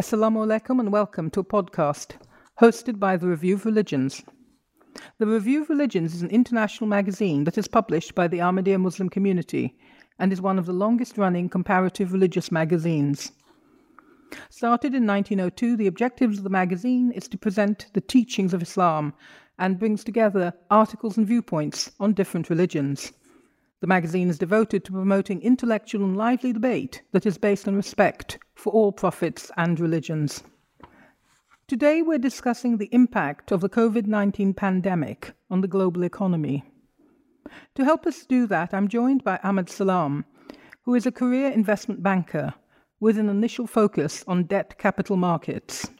Assalamu alaikum and welcome to a podcast hosted by the Review of Religions. The Review of Religions is an international magazine that is published by the Ahmadiyya Muslim community and is one of the longest running comparative religious magazines. Started in 1902, the objectives of the magazine is to present the teachings of Islam and brings together articles and viewpoints on different religions. The magazine is devoted to promoting intellectual and lively debate that is based on respect for all prophets and religions. Today, we're discussing the impact of the COVID 19 pandemic on the global economy. To help us do that, I'm joined by Ahmad Salam, who is a career investment banker with an initial focus on debt capital markets.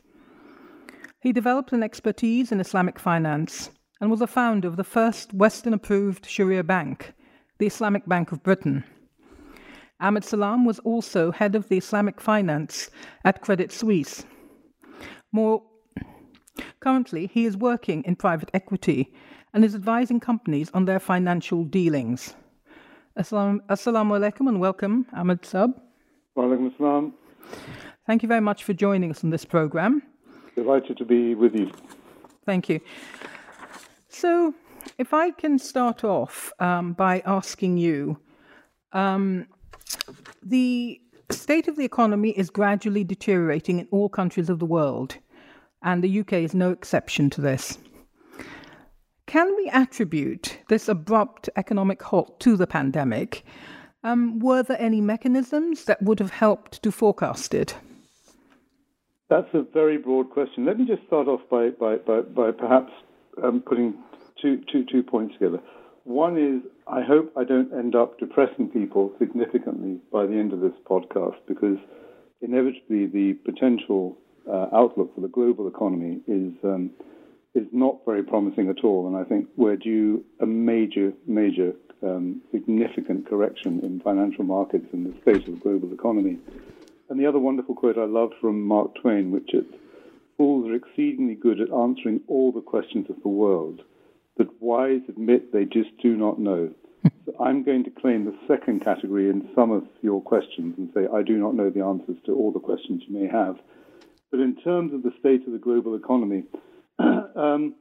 He developed an expertise in Islamic finance and was a founder of the first Western approved Sharia bank the Islamic Bank of Britain. Ahmad Salam was also head of the Islamic finance at Credit Suisse. More currently, he is working in private equity and is advising companies on their financial dealings. Assalamu alaikum and welcome, Ahmad Sab. Walaikum assalam. Thank you very much for joining us on this program. Delighted to be with you. Thank you. So, if I can start off um, by asking you, um, the state of the economy is gradually deteriorating in all countries of the world, and the UK is no exception to this. Can we attribute this abrupt economic halt to the pandemic? Um, were there any mechanisms that would have helped to forecast it? That's a very broad question. Let me just start off by, by, by, by perhaps um, putting two, two, two points together. One is I hope I don't end up depressing people significantly by the end of this podcast because inevitably the potential uh, outlook for the global economy is um, is not very promising at all, and I think we're due a major, major, um, significant correction in financial markets and the state of the global economy. And the other wonderful quote I love from Mark Twain, which is, "Fools are exceedingly good at answering all the questions of the world." But wise admit they just do not know. so I'm going to claim the second category in some of your questions and say I do not know the answers to all the questions you may have. But in terms of the state of the global economy, um,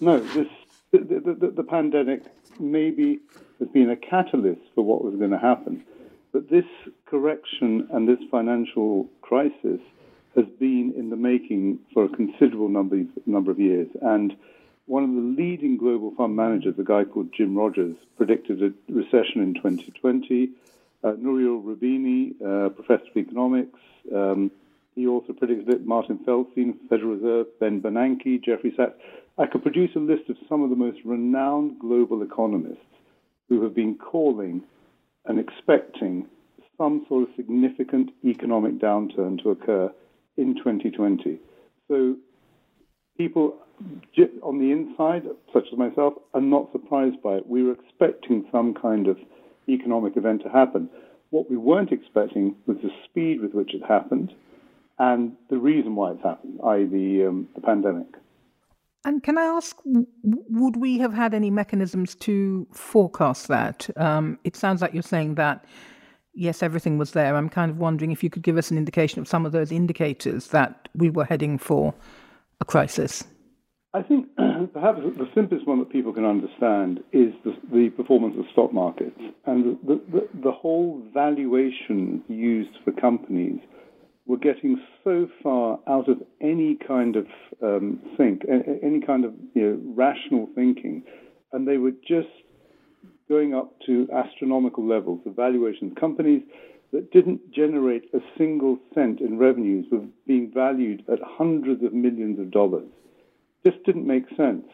no, this the, the, the, the pandemic maybe has been a catalyst for what was going to happen. But this correction and this financial crisis has been in the making for a considerable number, number of years. And one of the leading global fund managers, a guy called Jim Rogers, predicted a recession in 2020. Uh, Nouriel Roubini, uh, professor of economics, um, he also predicted it. Martin Feldstein, Federal Reserve, Ben Bernanke, Jeffrey Sachs. I could produce a list of some of the most renowned global economists who have been calling and expecting some sort of significant economic downturn to occur in 2020. So people on the inside, such as myself, are not surprised by it. We were expecting some kind of economic event to happen. What we weren't expecting was the speed with which it happened and the reason why it's happened, i.e., the, um, the pandemic. And can I ask, would we have had any mechanisms to forecast that? Um, it sounds like you're saying that, yes, everything was there. I'm kind of wondering if you could give us an indication of some of those indicators that we were heading for a crisis. I think perhaps the simplest one that people can understand is the, the performance of stock markets and the, the, the, whole valuation used for companies were getting so far out of any kind of um, think, any kind of you know, rational thinking, and they were just going up to astronomical levels of valuations. Companies that didn't generate a single cent in revenues were being valued at hundreds of millions of dollars just didn't make sense.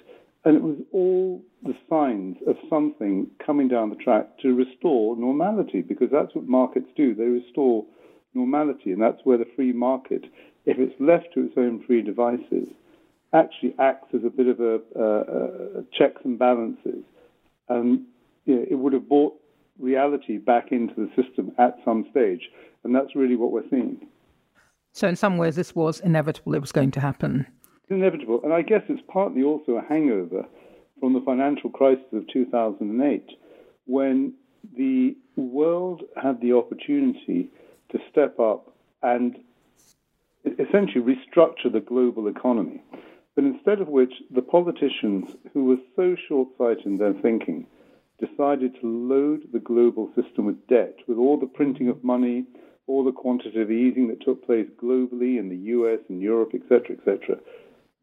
And it was all the signs of something coming down the track to restore normality, because that's what markets do. They restore normality, and that's where the free market, if it's left to its own free devices, actually acts as a bit of a, checks and balances. And you know, it would have brought reality back into the system at some stage, and that's really what we're seeing. So, in some ways, this was inevitable; it was going to happen. It's inevitable. And I guess it's partly also a hangover from the financial crisis of 2008 when the world had the opportunity to step up and essentially restructure the global economy. But instead of which, the politicians who were so short sighted in their thinking decided to load the global system with debt, with all the printing of money, all the quantitative easing that took place globally in the US and Europe, etc., etc.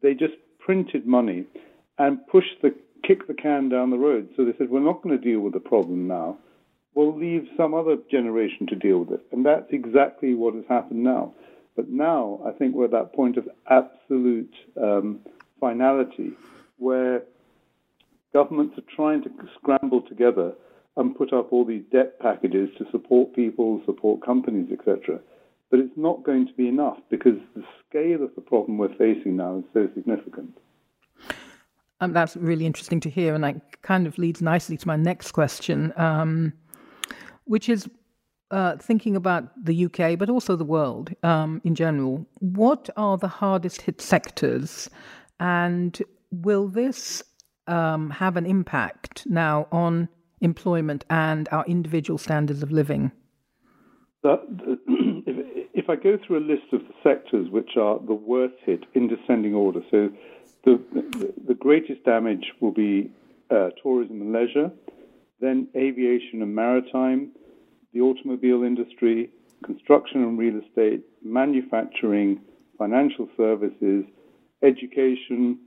They just printed money and pushed the kick the can down the road. So they said, we're not going to deal with the problem now. We'll leave some other generation to deal with it. And that's exactly what has happened now. But now I think we're at that point of absolute um, finality where governments are trying to scramble together and put up all these debt packages to support people, support companies, etc. But it's not going to be enough because the scale of the problem we're facing now is so significant. Um, that's really interesting to hear, and that kind of leads nicely to my next question, um, which is uh, thinking about the UK, but also the world um, in general. What are the hardest hit sectors, and will this um, have an impact now on employment and our individual standards of living? if, if I go through a list of the sectors which are the worst hit in descending order, so the, the, the greatest damage will be uh, tourism and leisure, then aviation and maritime, the automobile industry, construction and real estate, manufacturing, financial services, education,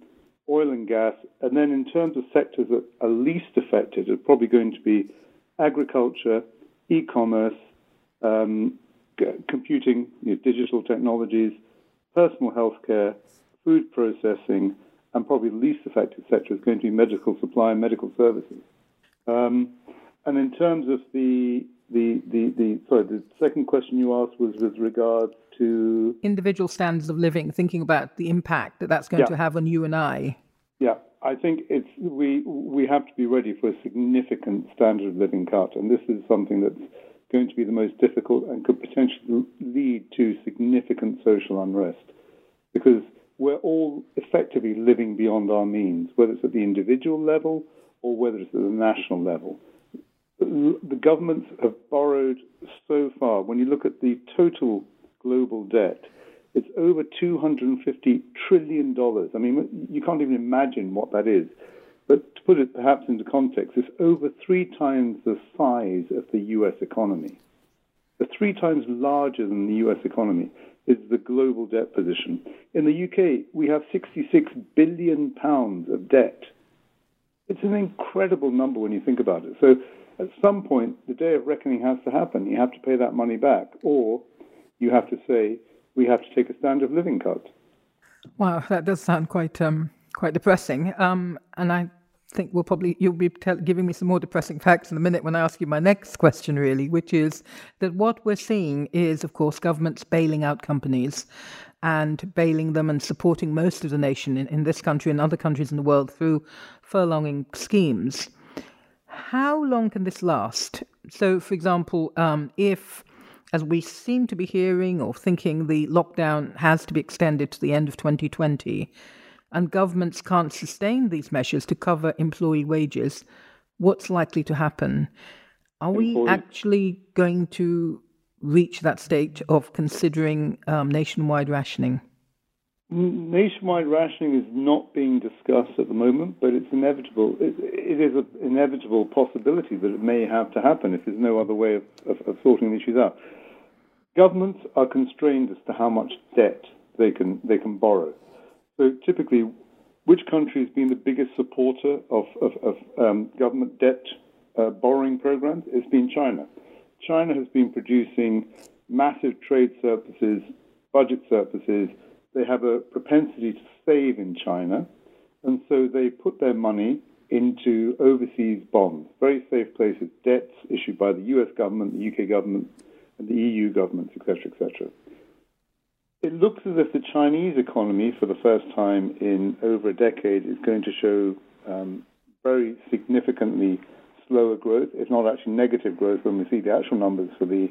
oil and gas, and then in terms of sectors that are least affected, are probably going to be agriculture, e-commerce, um, computing, you know, digital technologies, personal healthcare, food processing, and probably the least affected sector is going to be medical supply and medical services. Um, and in terms of the, the, the, the, sorry, the second question you asked was with regards to individual standards of living, thinking about the impact that that's going yeah. to have on you and I. Yeah, I think it's we we have to be ready for a significant standard of living cut, and this is something that's going to be the most difficult and could potentially lead to significant social unrest because we're all effectively living beyond our means, whether it's at the individual level or whether it's at the national level. The governments have borrowed so far. When you look at the total global debt, it's over $250 trillion. I mean, you can't even imagine what that is. But to put it perhaps into context, it's over three times the size of the US economy. It's three times larger than the US economy is the global debt position. In the UK, we have 66 billion pounds of debt. It's an incredible number when you think about it. So at some point, the day of reckoning has to happen. You have to pay that money back, or you have to say, we have to take a standard of living cut. Wow, that does sound quite um, quite depressing. Um, and I think we'll probably you'll be giving me some more depressing facts in a minute when I ask you my next question, really, which is that what we're seeing is, of course, governments bailing out companies and bailing them and supporting most of the nation in, in this country and other countries in the world through furloughing schemes. How long can this last? So, for example, um, if as we seem to be hearing or thinking the lockdown has to be extended to the end of 2020, and governments can't sustain these measures to cover employee wages, what's likely to happen? Are we actually going to reach that state of considering um, nationwide rationing? Nationwide rationing is not being discussed at the moment, but it's inevitable. it, it is an inevitable possibility that it may have to happen if there's no other way of, of, of sorting the issues out. Governments are constrained as to how much debt they can they can borrow. So typically, which country has been the biggest supporter of, of, of um, government debt uh, borrowing programs? It's been China. China has been producing massive trade surpluses, budget surpluses. They have a propensity to save in China, and so they put their money into overseas bonds, very safe places, debts issued by the US government, the UK government, and the EU governments, etc., etc. It looks as if the Chinese economy, for the first time in over a decade, is going to show um, very significantly slower growth, if not actually negative growth, when we see the actual numbers for the,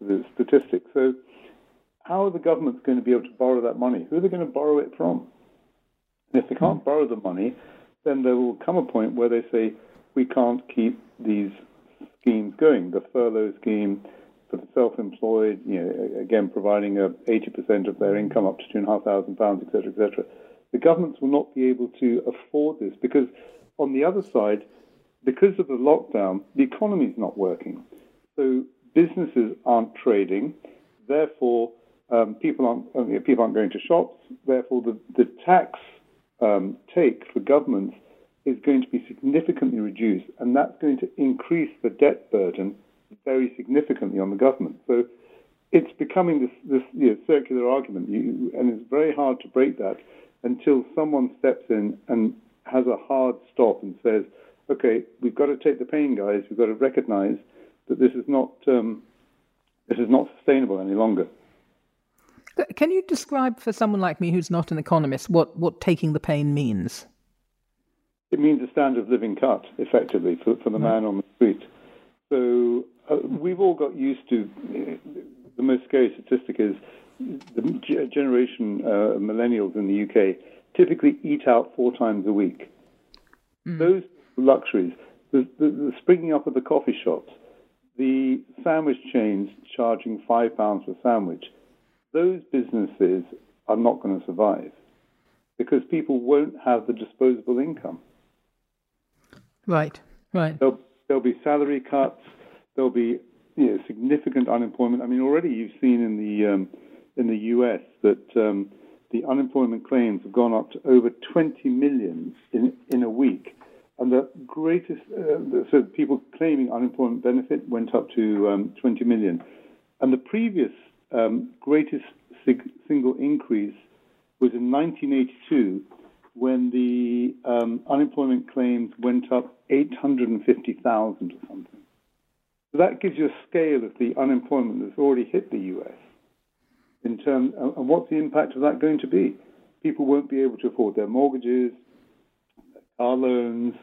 the statistics. So, how are the governments going to be able to borrow that money? Who are they going to borrow it from? And if they can't borrow the money, then there will come a point where they say, we can't keep these schemes going the furlough scheme, for the self-employed, you know, again providing a 80% of their income up to two and a half thousand pounds, etc., etc. The governments will not be able to afford this because, on the other side, because of the lockdown, the economy is not working. So businesses aren't trading, therefore um, people aren't uh, people aren't going to shops. Therefore, the the tax um, take for governments is going to be significantly reduced, and that's going to increase the debt burden very significantly on the government. So it's becoming this, this you know, circular argument, you, and it's very hard to break that until someone steps in and has a hard stop and says, "Okay, we've got to take the pain, guys. We've got to recognise that this is not um, this is not sustainable any longer." Can you describe for someone like me who's not an economist what, what taking the pain means? It means a standard of living cut, effectively, for, for the man on the street. So uh, we've all got used to the most scary statistic is the generation uh, millennials in the UK typically eat out four times a week. Mm. Those luxuries, the, the, the, springing up of the coffee shops, the sandwich chains charging five pounds per sandwich, those businesses are not going to survive because people won't have the disposable income. Right, right. There'll, there'll be salary cuts. There'll be you know, significant unemployment. I mean, already you've seen in the um, in the U.S. that um, the unemployment claims have gone up to over 20 million in in a week, and the greatest uh, so people claiming unemployment benefit went up to um, 20 million, and the previous um, greatest sig- single increase was in 1982 when the um, unemployment claims went up 850,000 or something. That gives you a scale of the unemployment that's already hit the US. In terms, and what's the impact of that going to be? People won't be able to afford their mortgages, car loans.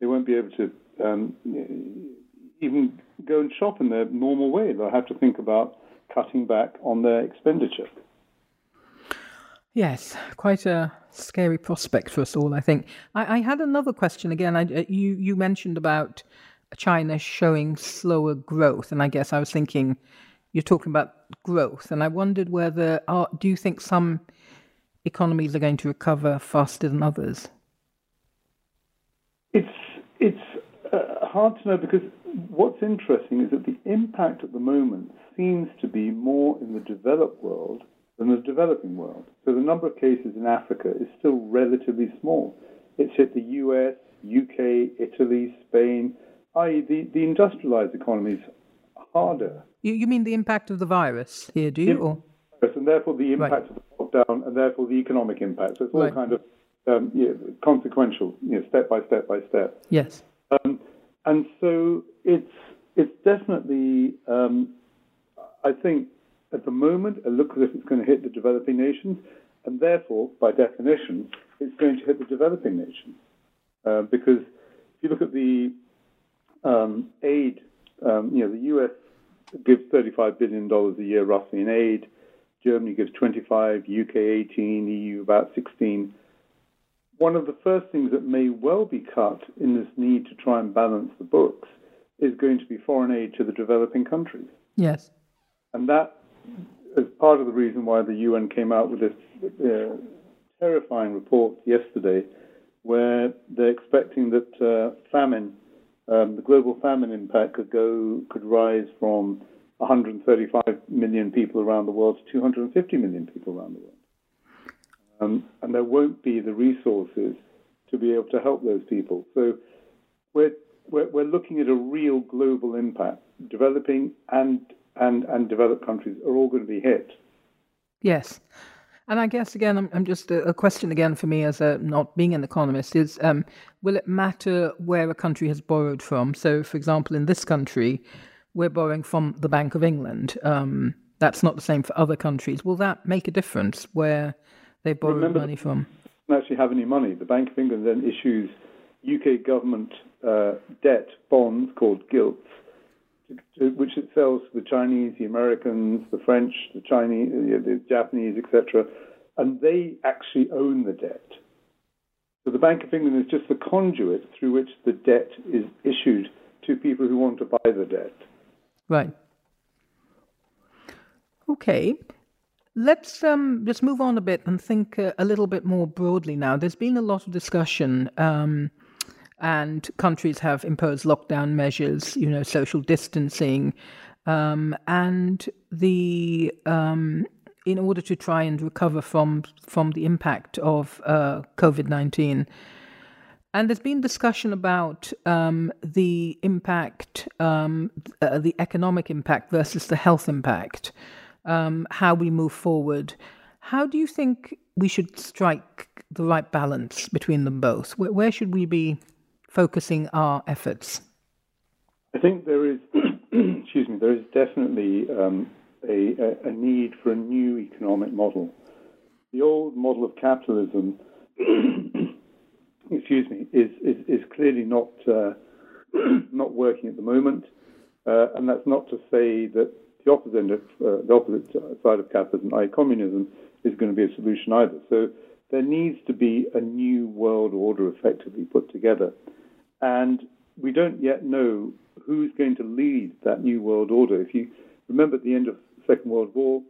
They won't be able to um, even go and shop in their normal way. They'll have to think about cutting back on their expenditure. Yes, quite a scary prospect for us all, I think. I, I had another question again. I, uh, you, you mentioned about China showing slower growth, and I guess I was thinking you're talking about growth, and I wondered whether are, do you think some economies are going to recover faster than others? It's it's uh, hard to know because what's interesting is that the impact at the moment seems to be more in the developed world than the developing world. So the number of cases in Africa is still relatively small. It's hit the US, UK, Italy, Spain, i.e., the, the industrialized economies harder. You, you mean the impact of the virus here, do you? Or? And therefore the impact right. of the lockdown and therefore the economic impact. So it's all right. kind of um, yeah, consequential, you know, step by step by step. Yes. Um, and so it's it's definitely, um, I think, at the moment, it looks as if it's going to hit the developing nations, and therefore, by definition, it's going to hit the developing nations. Uh, because if you look at the um, aid, um, you know, the US gives $35 billion a year roughly in aid. Germany gives 25, UK 18, EU about 16. One of the first things that may well be cut in this need to try and balance the books is going to be foreign aid to the developing countries. Yes. And that is part of the reason why the UN came out with this uh, terrifying report yesterday, where they're expecting that uh, famine, um, the global famine impact, could go could rise from 135 million people around the world to 250 million people around the world, um, and there won't be the resources to be able to help those people. So we're we're, we're looking at a real global impact, developing and and, and developed countries are all going to be hit. Yes. And I guess again, I'm, I'm just a, a, question again for me as a not being an economist is: um, Will it matter where a country has borrowed from? So, for example, in this country, we're borrowing from the Bank of England. Um, that's not the same for other countries. Will that make a difference where they borrow Remember, money from? Don't actually have any money. The Bank of England then issues UK government uh, debt bonds called gilts which it sells to the Chinese, the Americans, the French, the Chinese, the Japanese, etc., and they actually own the debt. So the Bank of England is just the conduit through which the debt is issued to people who want to buy the debt. Right. Okay. Let's um, just move on a bit and think uh, a little bit more broadly now. There's been a lot of discussion, um, and countries have imposed lockdown measures, you know, social distancing, um, and the um, in order to try and recover from from the impact of uh, COVID nineteen. And there's been discussion about um, the impact, um, uh, the economic impact versus the health impact um, how we move forward. How do you think we should strike the right balance between them both? Where, where should we be focusing our efforts? I think there is, excuse me, there is definitely um, a, a, need for a new economic model. The old model of capitalism, excuse me, is, is, is clearly not uh, not working at the moment, uh, and that's not to say that the opposite of uh, the opposite side of capitalism, i.e., communism, is going to be a solution either. So there needs to be a new world order effectively put together, and we don't yet know who's going to lead that new world order. If you remember, at the end of the Second World War,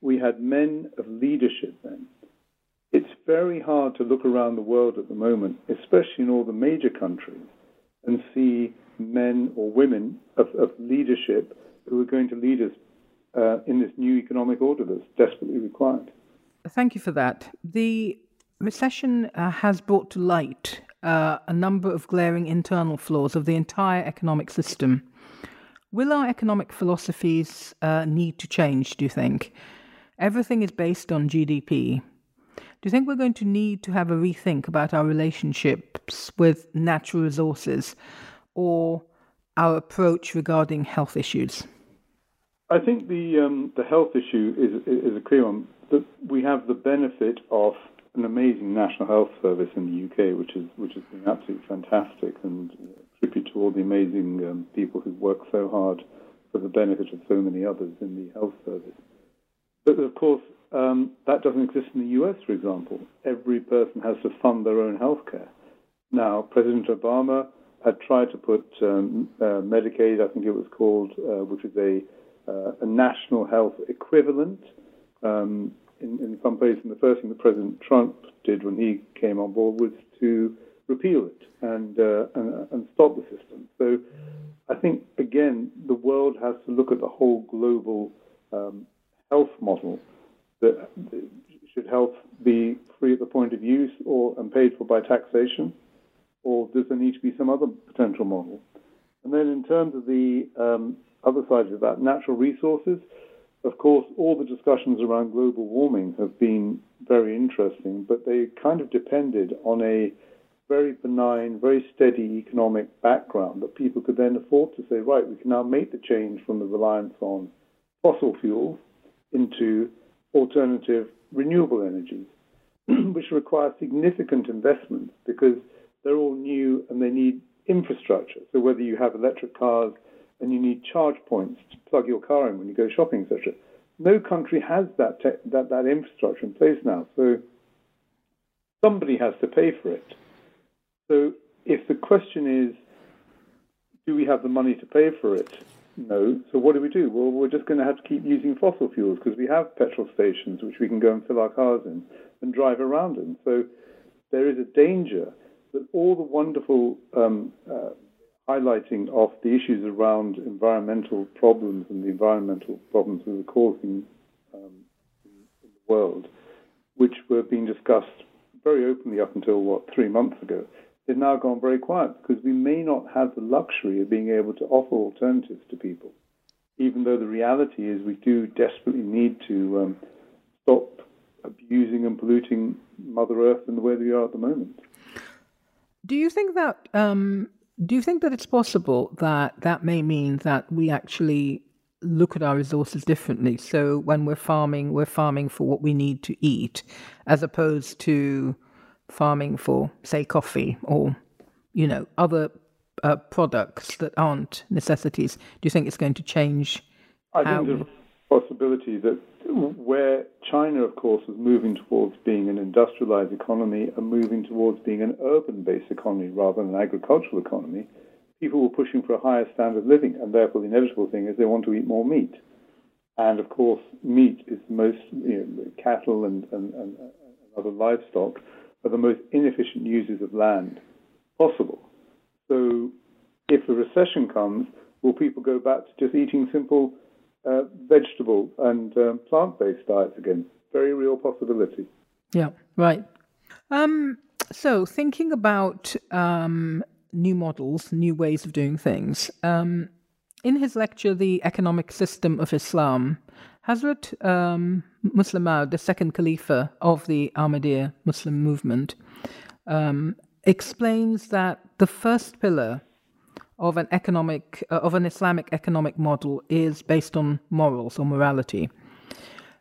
we had men of leadership then. It's very hard to look around the world at the moment, especially in all the major countries, and see men or women of, of leadership who are going to lead us uh, in this new economic order that's desperately required. Thank you for that. The recession uh, has brought to light uh, a number of glaring internal flaws of the entire economic system. Will our economic philosophies uh, need to change, do you think? Everything is based on GDP. Do you think we're going to need to have a rethink about our relationships with natural resources or our approach regarding health issues? I think the um, the health issue is is a clear one. That we have the benefit of an amazing national health service in the UK, which is which has been absolutely fantastic, and tribute to all the amazing um, people who work so hard for the benefit of so many others in the health service. But of course, um, that doesn't exist in the US, for example. Every person has to fund their own health care. Now, President Obama had tried to put um, uh, Medicaid, I think it was called, uh, which is a uh, a national health equivalent. Um, in, in, some places, and the first thing that President Trump did when he came on board was to repeal it and, uh, and, and stop the system. So I think, again, the world has to look at the whole global um, health model. That should health be free at the point of use or and paid for by taxation, or does there need to be some other potential model? And then, in terms of the um, other side of that, natural resources. Of course, all the discussions around global warming have been very interesting, but they kind of depended on a very benign, very steady economic background that people could then afford to say, right, we can now make the change from the reliance on fossil fuels into alternative renewable energies, which require significant investments because they're all new and they need infrastructure. So whether you have electric cars and you need charge points to plug your car in when you go shopping, etc. No country has that, te- that that infrastructure in place now, so somebody has to pay for it. So if the question is, do we have the money to pay for it? No. So what do we do? Well, we're just going to have to keep using fossil fuels because we have petrol stations which we can go and fill our cars in and drive around in. So there is a danger that all the wonderful um, uh, highlighting of the issues around environmental problems and the environmental problems we're causing um, in, in the world, which were being discussed very openly up until, what, three months ago, They've now gone very quiet because we may not have the luxury of being able to offer alternatives to people, even though the reality is we do desperately need to um, stop abusing and polluting Mother Earth in the way that we are at the moment. Do you think that um, do you think that it's possible that that may mean that we actually look at our resources differently? So when we're farming, we're farming for what we need to eat, as opposed to farming for, say, coffee or, you know, other uh, products that aren't necessities. Do you think it's going to change? I how... think there's a possibility that where China, of course, is moving towards being an industrialized economy and moving towards being an urban based economy rather than an agricultural economy, people were pushing for a higher standard of living, and therefore the inevitable thing is they want to eat more meat. And of course, meat is the most, you know, cattle and, and, and other livestock are the most inefficient uses of land possible. So if a recession comes, will people go back to just eating simple uh, vegetable and um, plant based diets again? Very real possibility. Yeah, right. Um, so, thinking about um, new models, new ways of doing things, um, in his lecture, The Economic System of Islam, Hazrat um, Musleh Maud, the second Khalifa of the Ahmadiyya Muslim movement, um, explains that the first pillar of an economic uh, of an Islamic economic model is based on morals or morality.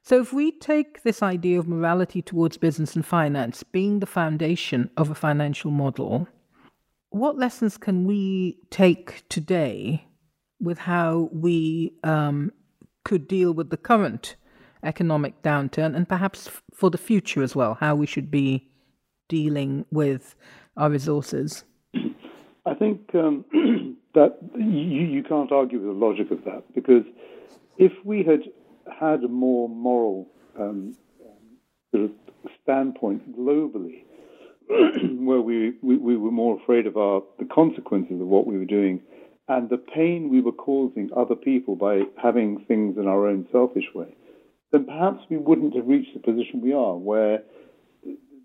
So if we take this idea of morality towards business and finance being the foundation of a financial model, what lessons can we take today with how we um, could deal with the current economic downturn and perhaps for the future as well, how we should be dealing with our resources? I think um, that you, you can't argue with the logic of that because if we had had a more moral um, sort of standpoint globally, where we, we, we, were more afraid of our the consequences of what we were doing and the pain we were causing other people by having things in our own selfish way, then perhaps we wouldn't have reached the position we are, where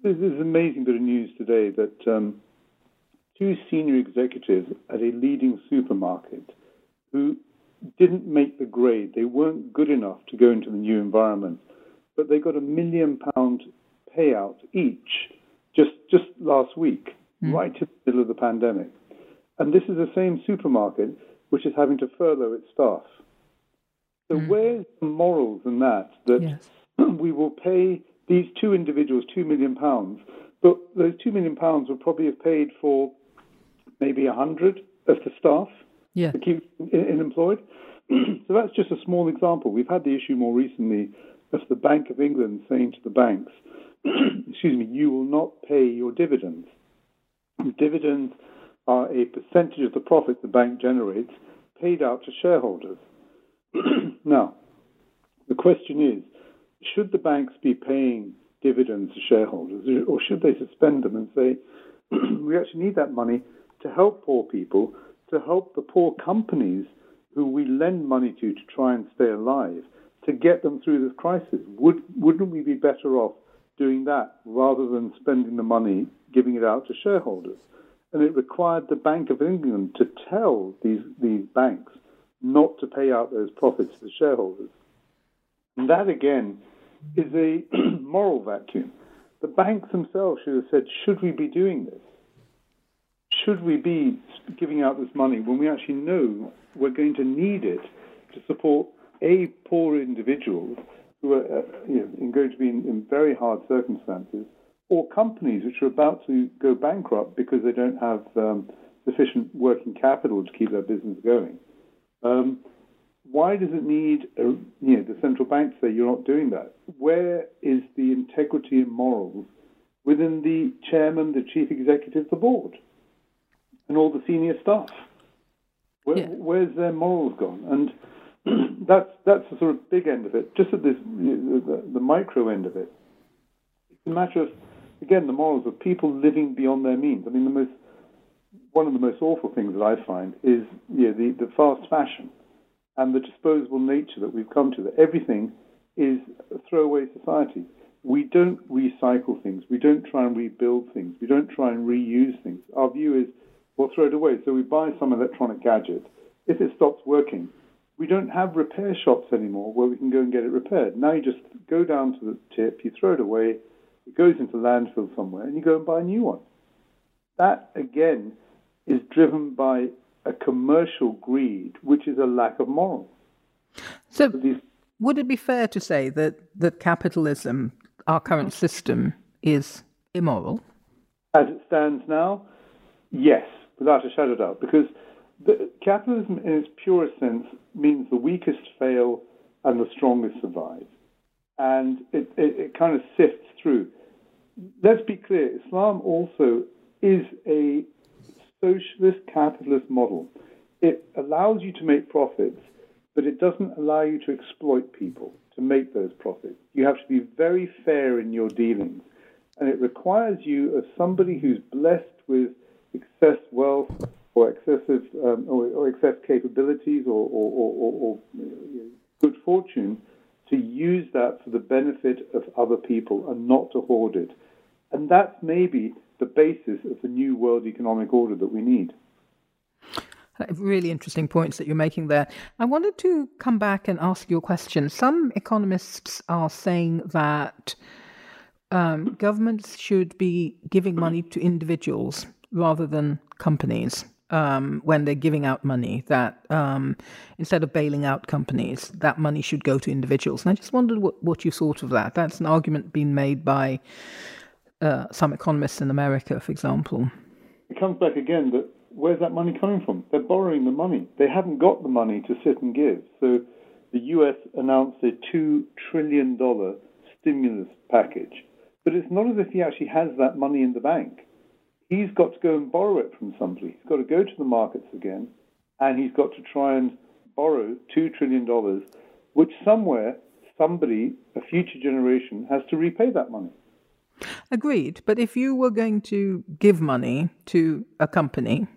there's this amazing bit of news today that um, two senior executives at a leading supermarket who didn't make the grade. They weren't good enough to go into the new environment, but they got a million pound payout each just just last week, mm. right in the middle of the pandemic. And this is the same supermarket which is having to furlough its staff. So mm. where's the morals in that? That yes. we will pay these two individuals two million pounds, but those two million pounds would probably have paid for maybe 100 of the staff yeah. to keep in, employed. so that's just a small example. We've had the issue more recently of the Bank of England saying to the banks, excuse me, you will not pay your dividends. Dividends are a percentage of the profit the bank generates paid out to shareholders. now, the question is should the banks be paying dividends to shareholders, or should they suspend them and say, we actually need that money to help poor people, to help the poor companies who we lend money to to try and stay alive, to get them through this crisis. Would, wouldn't we be better off doing that rather than spending the money giving it out to shareholders? And it required the Bank of England to tell these, these banks not to pay out those profits to shareholders. And that, again, is a moral vacuum. The banks themselves should have said, should we be doing this? Should we be giving out this money when we actually know we're going to need it to support a poor individuals who are uh, you know, going to be in, in, very hard circumstances, or companies which are about to go bankrupt because they don't have um, sufficient working capital to keep their business going. Um, why does it need a, you know, the central bank to say you're not doing that? Where is the integrity and morals within the chairman, the chief executive, the board? And all the senior staff. Where, yeah. Where's their morals gone? And that's that's the sort of big end of it. Just at this the, the micro end of it, it's a matter of again the morals of people living beyond their means. I mean, the most one of the most awful things that I find is yeah, the, the fast fashion and the disposable nature that we've come to. That everything is a throwaway society. We don't recycle things. We don't try and rebuild things. We don't try and reuse things. Our view is or throw it away. So we buy some electronic gadget. If it stops working, we don't have repair shops anymore where we can go and get it repaired. Now you just go down to the tip, you throw it away, it goes into landfill somewhere, and you go and buy a new one. That, again, is driven by a commercial greed, which is a lack of morals. So, these... would it be fair to say that, that capitalism, our current system, is immoral? As it stands now, yes without a shadow of doubt, because the, capitalism, in its purest sense, means the weakest fail and the strongest survive, and it, it, it kind of sifts through. Let's be clear: Islam also is a socialist capitalist model. It allows you to make profits but it doesn't allow you to exploit people to make those profits. You have to be very fair in your dealings. And it requires you, as somebody who's blessed with excess wealth or excessive um, or, or, excess capabilities or, or, or good fortune, to use that for the benefit of other people and not to hoard it. And that's maybe the basis of the new world economic order that we need. Really interesting points that you're making there. I wanted to come back and ask you a question. Some economists are saying that um, governments should be giving money to individuals rather than companies um, when they're giving out money. That um, instead of bailing out companies, that money should go to individuals. And I just wondered what, what you thought of that. That's an argument being made by uh, some economists in America, for example. It comes back again that where's that money coming from? They're borrowing the money. They haven't got the money to sit and give. So the US announced a $2 trillion stimulus package. But it's not as if he actually has that money in the bank. He's got to go and borrow it from somebody. He's got to go to the markets again, and he's got to try and borrow $2 trillion, which somewhere, somebody, a future generation, has to repay that money. Agreed. But if you were going to give money to a company,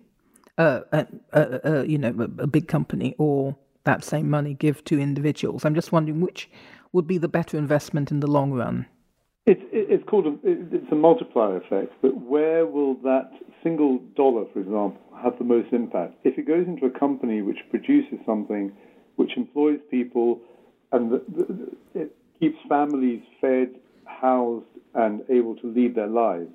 uh, a, a, a, you know, a, big company, or that same money give to individuals, I'm just wondering which would be the better investment in the long run. It's, it's called a, it's a multiplier effect, but where will that single dollar, for example, have the most impact? If it goes into a company which produces something, which employs people, and the, the, it keeps families fed, housed, and able to lead their lives,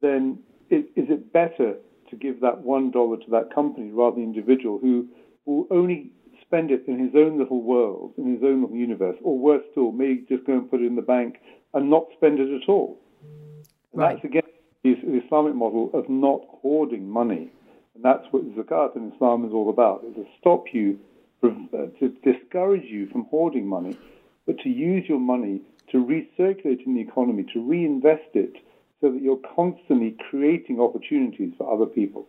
then it, is it better to give that one dollar to that company rather than the individual who will only spend it in his own little world, in his own little universe, or worse still, may just go and put it in the bank and not spend it at all. right. That's again the Islamic model of not hoarding money, and that's what zakat in Islam is all about: is to stop you, uh, to discourage you from hoarding money, but to use your money to recirculate in the economy, to reinvest it, so that you're constantly creating opportunities for other people.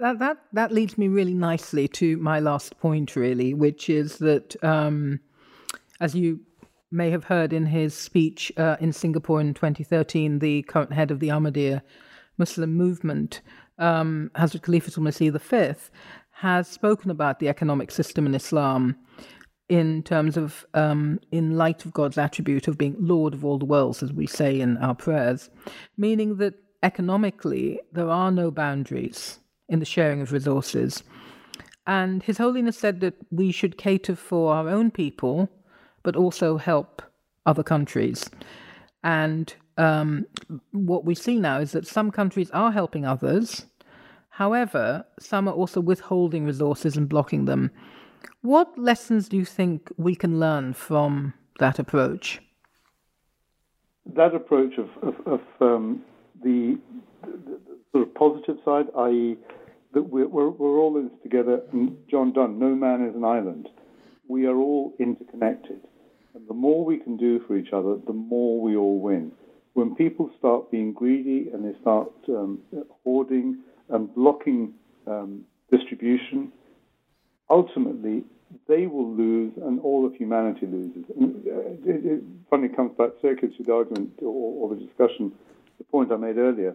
That that that leads me really nicely to my last point, really, which is that, um, as you may have heard in his speech uh, in Singapore in 2013, the current head of the Ahmadiyya Muslim movement, um, Hazrat Khalifatul Masih V, has spoken about the economic system in Islam in terms of, um, in light of God's attribute of being Lord of all the worlds, as we say in our prayers, meaning that economically there are no boundaries in the sharing of resources. And His Holiness said that we should cater for our own people, but also help other countries. And um, what we see now is that some countries are helping others. However, some are also withholding resources and blocking them. What lessons do you think we can learn from that approach? That approach of, of, of um, the, the, sort of positive side, i.e., that we're, we're, we're, all in this together. John Donne, no man is an island. We are all interconnected. And the more we can do for each other, the more we all win. When people start being greedy and they start um, hoarding and blocking um, distribution, ultimately they will lose and all of humanity loses. And uh, it, it finally comes back circular to the argument or, or the discussion, the point I made earlier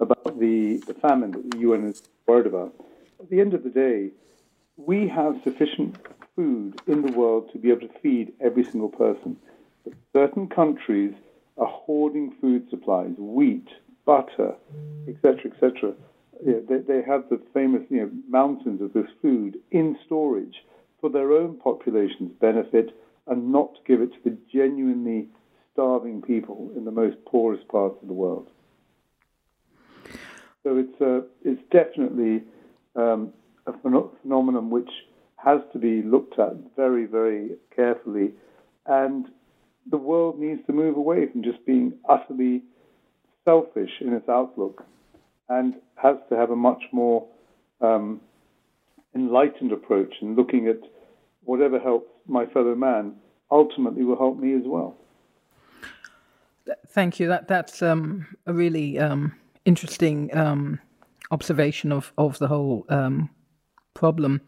about the, the famine that the UN is worried about. At the end of the day, we have sufficient food in the world to be able to feed every single person. But certain countries are hoarding food supplies, wheat, butter, etc., etc. Yeah, they, they have the famous you know, mountains of this food in storage for their own population's benefit and not give it to the genuinely starving people in the most poorest parts of the world. So it's uh, it's definitely um, a phenomenon which has to be looked at very, very carefully, and the world needs to move away from just being utterly selfish in its outlook, and has to have a much more um, enlightened approach in looking at whatever helps my fellow man ultimately will help me as well. Thank you. That that's um, a really um, interesting um, observation of, of the whole um, problem.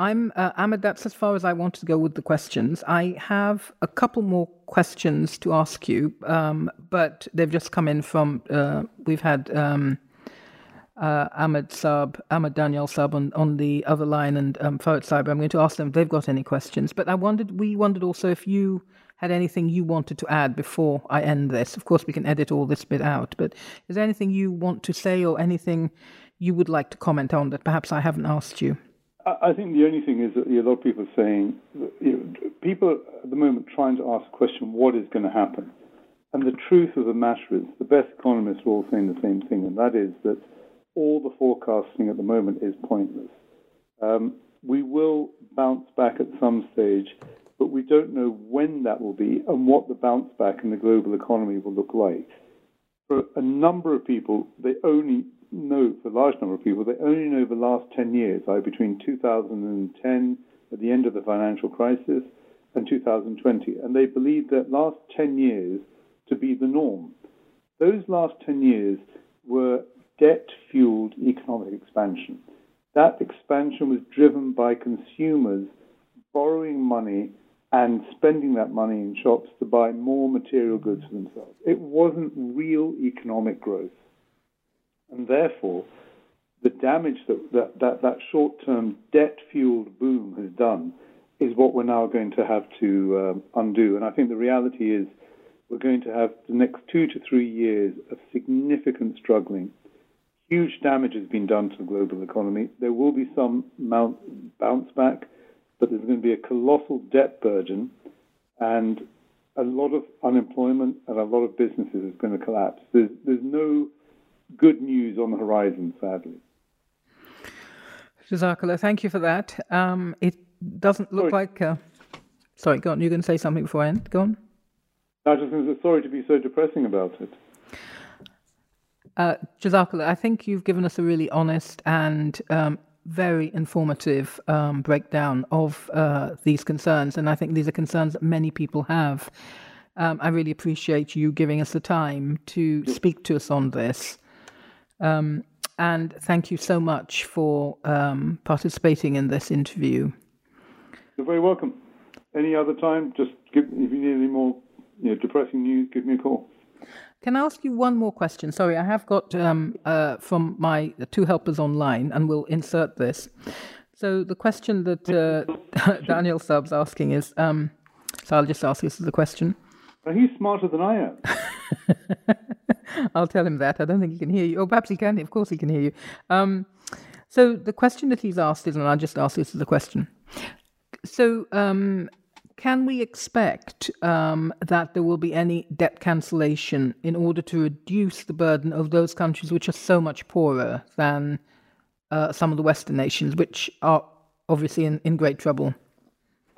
I'm uh, Ahmed. That's as far as I want to go with the questions. I have a couple more questions to ask you, um, but they've just come in from. Uh, we've had um, uh, Ahmed Saab, Ahmed Daniel Saab on, on the other line, and um, Farid Saab. I'm going to ask them if they've got any questions. But I wondered, we wondered also if you had anything you wanted to add before I end this. Of course, we can edit all this bit out, but is there anything you want to say or anything you would like to comment on that perhaps I haven't asked you? I think the only thing is that a lot of people are saying, you know, people at the moment trying to ask the question, what is going to happen? And the truth of the matter is, the best economists are all saying the same thing, and that is that all the forecasting at the moment is pointless. Um, we will bounce back at some stage, but we don't know when that will be and what the bounce back in the global economy will look like. For a number of people, they only know, for a large number of people, they only know the last 10 years, either between 2010, at the end of the financial crisis, and 2020. And they believe that last 10 years to be the norm. Those last 10 years were debt fueled economic expansion. That expansion was driven by consumers borrowing money and spending that money in shops to buy more material goods for themselves. It wasn't real economic growth. And therefore, the damage that that, that, that short term debt fueled boom has done is what we're now going to have to um, undo. And I think the reality is we're going to have the next two to three years of significant struggling. Huge damage has been done to the global economy. There will be some bounce back, but there's going to be a colossal debt burden and a lot of unemployment and a lot of businesses is going to collapse. There's, there's no good news on the horizon, sadly. Jazakallah, thank you for that. Um, it doesn't look sorry. like. Uh, sorry, go on. You're going to say something before I end. Go on. I just was sorry to be so depressing about it. Uh, Jazakallah, I think you've given us a really honest and um, very informative um, breakdown of uh, these concerns, and I think these are concerns that many people have. Um, I really appreciate you giving us the time to speak to us on this. Um, and thank you so much for um, participating in this interview. You're very welcome. Any other time, just give, if you need any more you know, depressing news, give me a call. Can I ask you one more question? Sorry, I have got um, uh, from my two helpers online, and we'll insert this. So the question that uh, Daniel Sub's asking is, um, so I'll just ask this as a question. He's smarter than I am. I'll tell him that. I don't think he can hear you. Or perhaps he can. Of course, he can hear you. Um, so the question that he's asked is, and I'll just ask this as a question. So, um, can we expect um, that there will be any debt cancellation in order to reduce the burden of those countries which are so much poorer than uh, some of the Western nations, which are obviously in, in great trouble?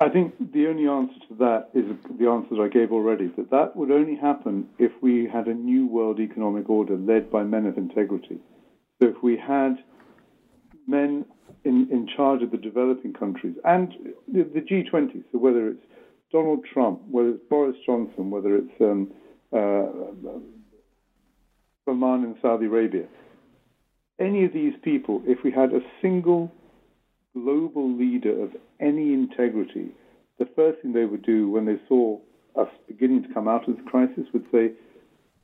I think the only answer to that is the answer that I gave already that that would only happen if we had a new world economic order led by men of integrity. So if we had men in, in charge of the developing countries and the, the G20, so whether it's Donald Trump, whether it's Boris Johnson, whether it's um, uh, Salman in Saudi Arabia, any of these people, if we had a single global leader of any integrity, the first thing they would do when they saw us beginning to come out of this crisis would say,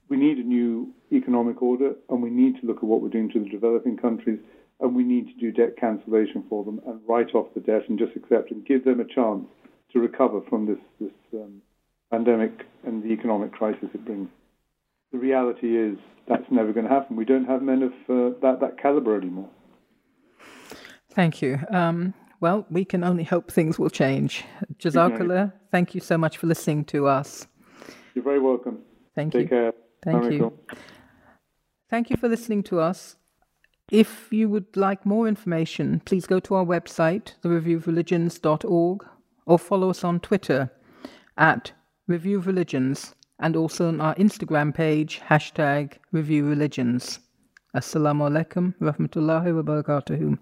we need a new economic order and we need to look at what we're doing to the developing countries and we need to do debt cancellation for them and write off the debt and just accept and give them a chance to recover from this, this um, pandemic and the economic crisis it brings. The reality is that's never going to happen. We don't have men of uh, that, that caliber anymore. Thank you. Um, well, we can only hope things will change. Jazakallah, thank you so much for listening to us. You're very welcome. Thank Take you. care. Thank you. Thank you for listening to us. If you would like more information, please go to our website, thereviewofreligions.org, or follow us on Twitter at Review of Religions and also on our Instagram page, hashtag Review Religions. Assalamu alaikum rahmatullahi wa barakatuhu.